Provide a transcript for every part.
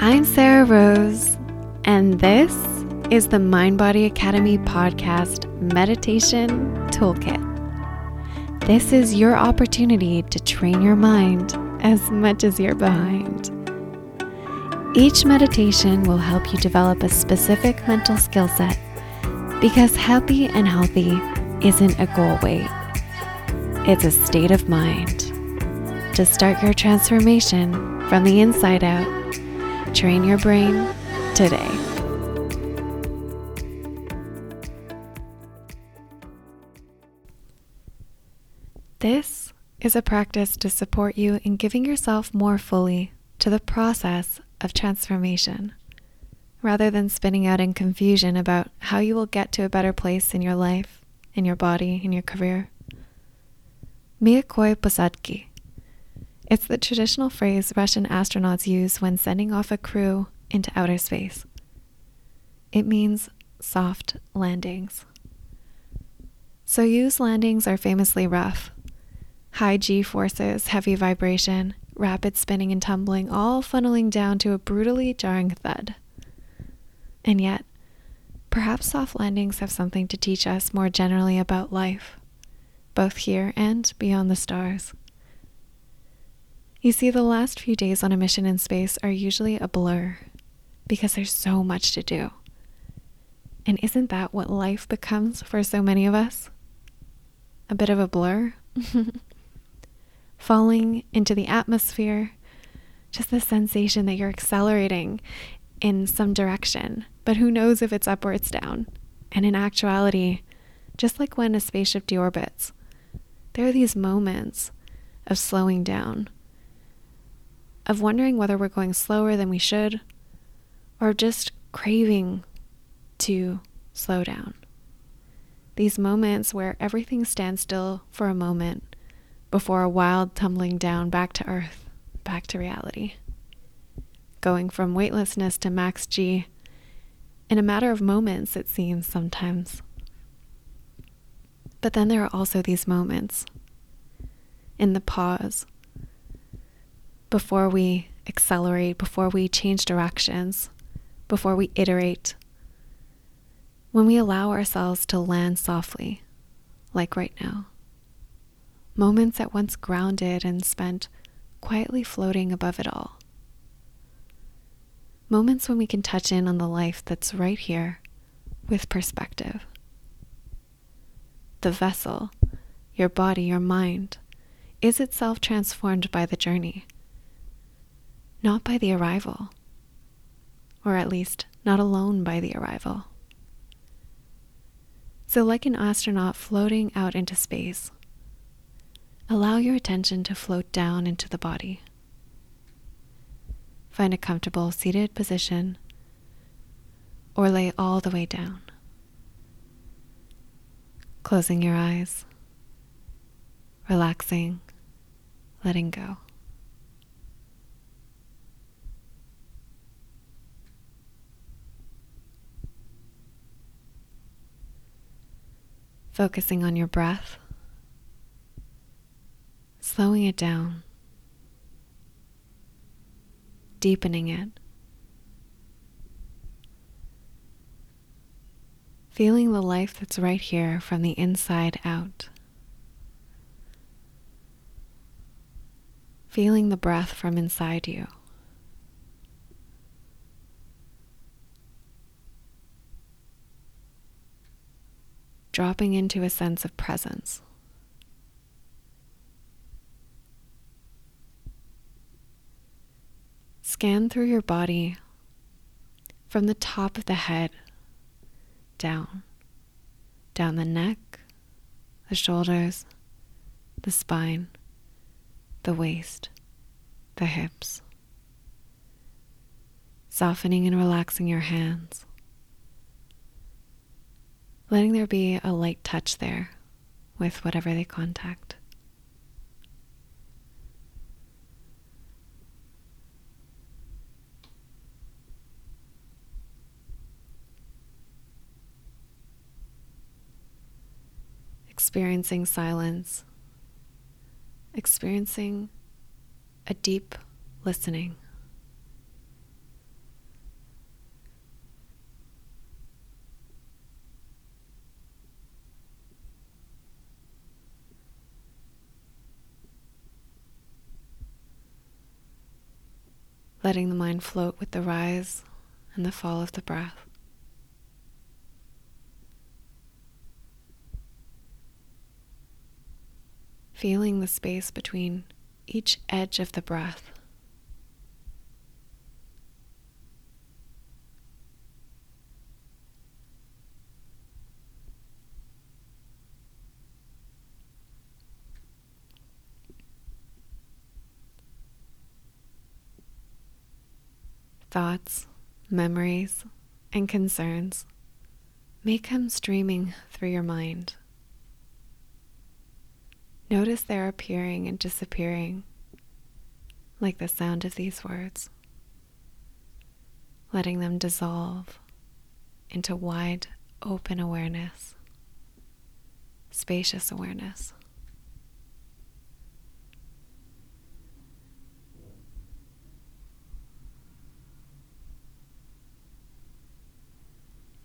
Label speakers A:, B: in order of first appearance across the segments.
A: I'm Sarah Rose, and this is the Mind Body Academy podcast meditation toolkit. This is your opportunity to train your mind as much as you're behind. Each meditation will help you develop a specific mental skill set because happy and healthy isn't a goal weight, it's a state of mind. To start your transformation from the inside out, train your brain today. This is a practice to support you in giving yourself more fully to the process of transformation, rather than spinning out in confusion about how you will get to a better place in your life, in your body, in your career. Miakoi Posadki. It's the traditional phrase Russian astronauts use when sending off a crew into outer space. It means soft landings. Soyuz landings are famously rough. High G forces, heavy vibration, rapid spinning and tumbling, all funneling down to a brutally jarring thud. And yet, perhaps soft landings have something to teach us more generally about life, both here and beyond the stars. You see, the last few days on a mission in space are usually a blur because there's so much to do. And isn't that what life becomes for so many of us? A bit of a blur? falling into the atmosphere, just the sensation that you're accelerating in some direction, but who knows if it's up or it's down. And in actuality, just like when a spaceship deorbits, there are these moments of slowing down, of wondering whether we're going slower than we should, or just craving to slow down. These moments where everything stands still for a moment before a wild tumbling down back to earth, back to reality. Going from weightlessness to max G in a matter of moments, it seems sometimes. But then there are also these moments in the pause before we accelerate, before we change directions, before we iterate, when we allow ourselves to land softly, like right now moments at once grounded and spent quietly floating above it all. Moments when we can touch in on the life that's right here with perspective. The vessel, your body, your mind, is itself transformed by the journey, not by the arrival, or at least not alone by the arrival. So, like an astronaut floating out into space, Allow your attention to float down into the body. Find a comfortable seated position or lay all the way down. Closing your eyes, relaxing, letting go. Focusing on your breath slowing it down, deepening it, feeling the life that's right here from the inside out. Feeling the breath from inside you. Dropping into a sense of presence. Scan through your body from the top of the head down, down the neck, the shoulders, the spine, the waist, the hips. Softening and relaxing your hands. Letting there be a light touch there with whatever they contact. experiencing silence, experiencing a deep listening. Letting the mind float with the rise and the fall of the breath. Feeling the space between each edge of the breath. Thoughts, memories, and concerns may come streaming through your mind. Notice their appearing and disappearing, like the sound of these words, letting them dissolve into wide open awareness, spacious awareness.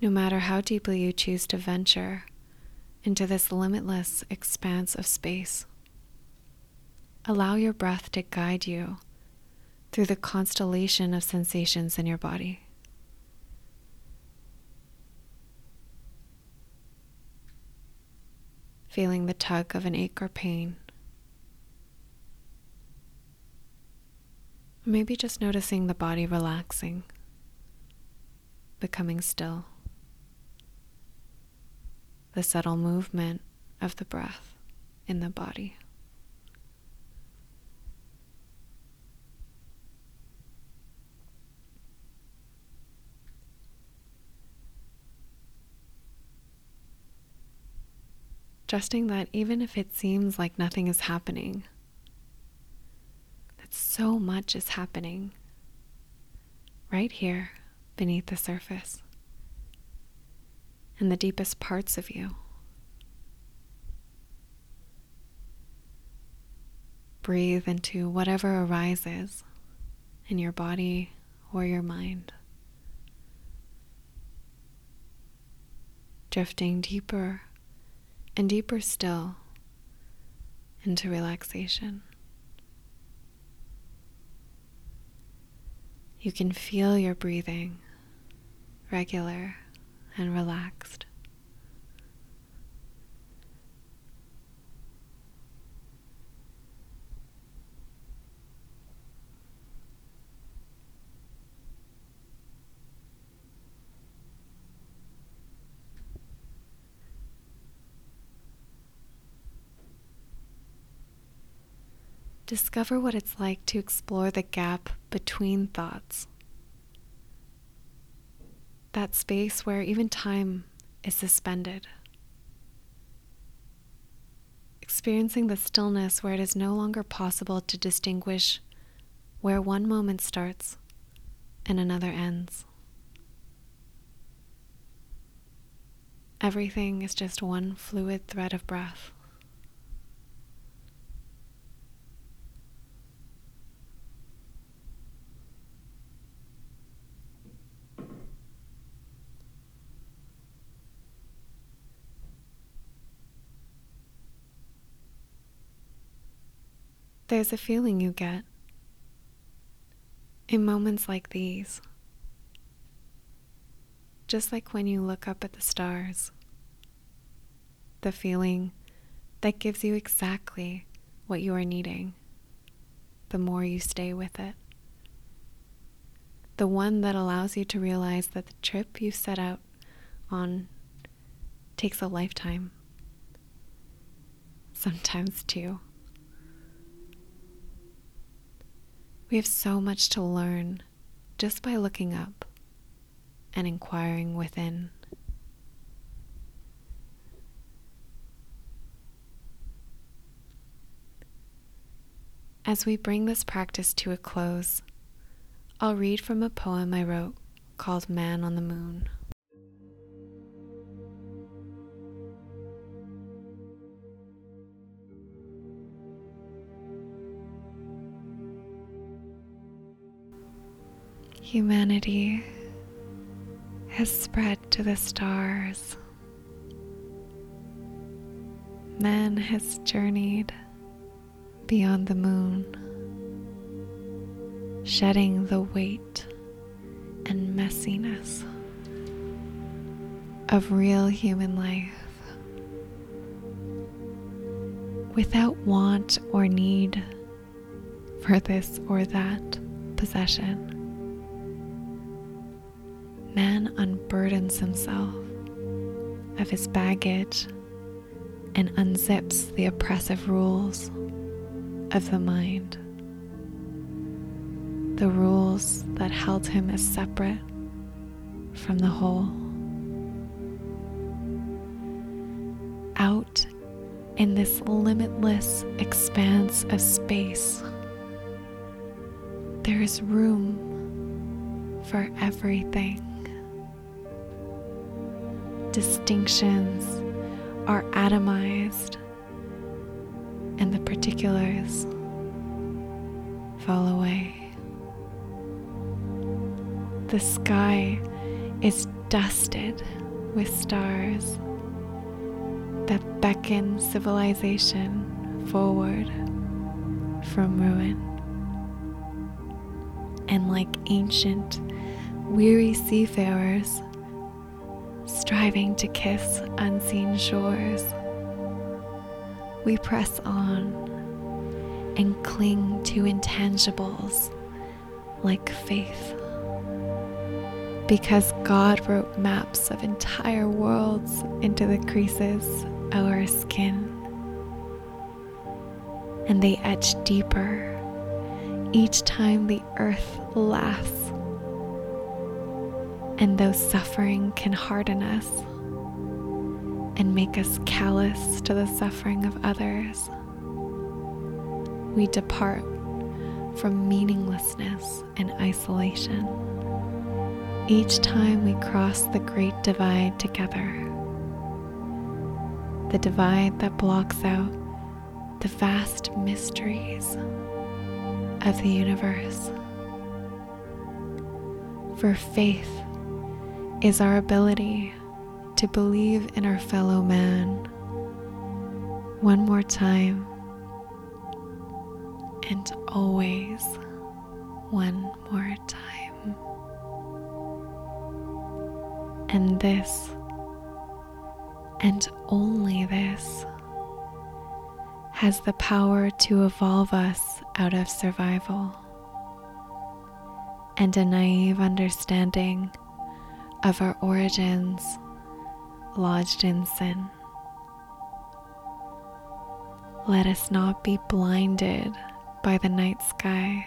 A: No matter how deeply you choose to venture into this limitless expanse of space. Allow your breath to guide you through the constellation of sensations in your body. Feeling the tug of an ache or pain. Maybe just noticing the body relaxing, becoming still the subtle movement of the breath in the body. Trusting that even if it seems like nothing is happening, that so much is happening right here beneath the surface in the deepest parts of you. Breathe into whatever arises in your body or your mind. Drifting deeper and deeper still into relaxation. You can feel your breathing regular and relaxed. Discover what it's like to explore the gap between thoughts that space where even time is suspended. Experiencing the stillness where it is no longer possible to distinguish where one moment starts and another ends. Everything is just one fluid thread of breath. There's a feeling you get in moments like these, just like when you look up at the stars, the feeling that gives you exactly what you are needing the more you stay with it. The one that allows you to realize that the trip you set out on takes a lifetime, sometimes two. We have so much to learn just by looking up and inquiring within. As we bring this practice to a close, I'll read from a poem I wrote called Man on the Moon. Humanity has spread to the stars. Man has journeyed beyond the moon. shedding the weight and messiness of real human life without want or need for this or that possession. Man unburdens himself of his baggage and unzips the oppressive rules of the mind. The rules that held him as separate from the whole. Out in this limitless expanse of space, there is room for everything. Distinctions are atomized, and the particulars fall away. The sky is dusted with stars that beckon civilization forward from ruin. And like ancient, weary seafarers striving to kiss unseen shores, we press on and cling to intangibles like faith because God wrote maps of entire worlds into the creases of our skin. And they etch deeper each time the earth laughs. And though suffering can harden us and make us callous to the suffering of others, we depart from meaninglessness and isolation each time we cross the great divide together. The divide that blocks out the vast mysteries of the universe. For faith is our ability to believe in our fellow man. One more time. And always one more time. And this, and only this, has the power to evolve us out of survival. And a naive understanding of our origins lodged in sin. Let us not be blinded by the night sky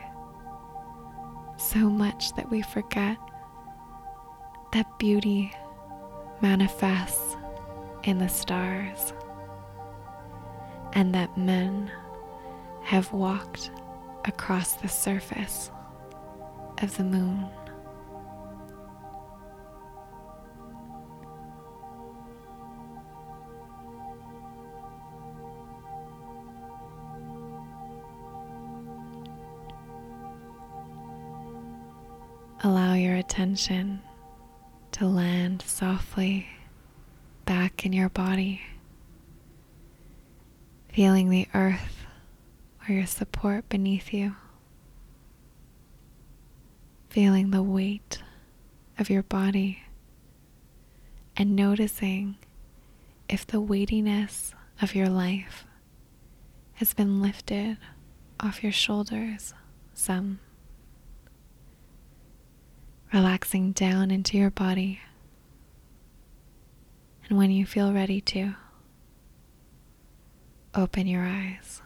A: so much that we forget that beauty manifests in the stars, and that men have walked across the surface of the moon. Allow your attention to land softly back in your body, feeling the earth or your support beneath you, feeling the weight of your body, and noticing if the weightiness of your life has been lifted off your shoulders some relaxing down into your body. And when you feel ready to, open your eyes.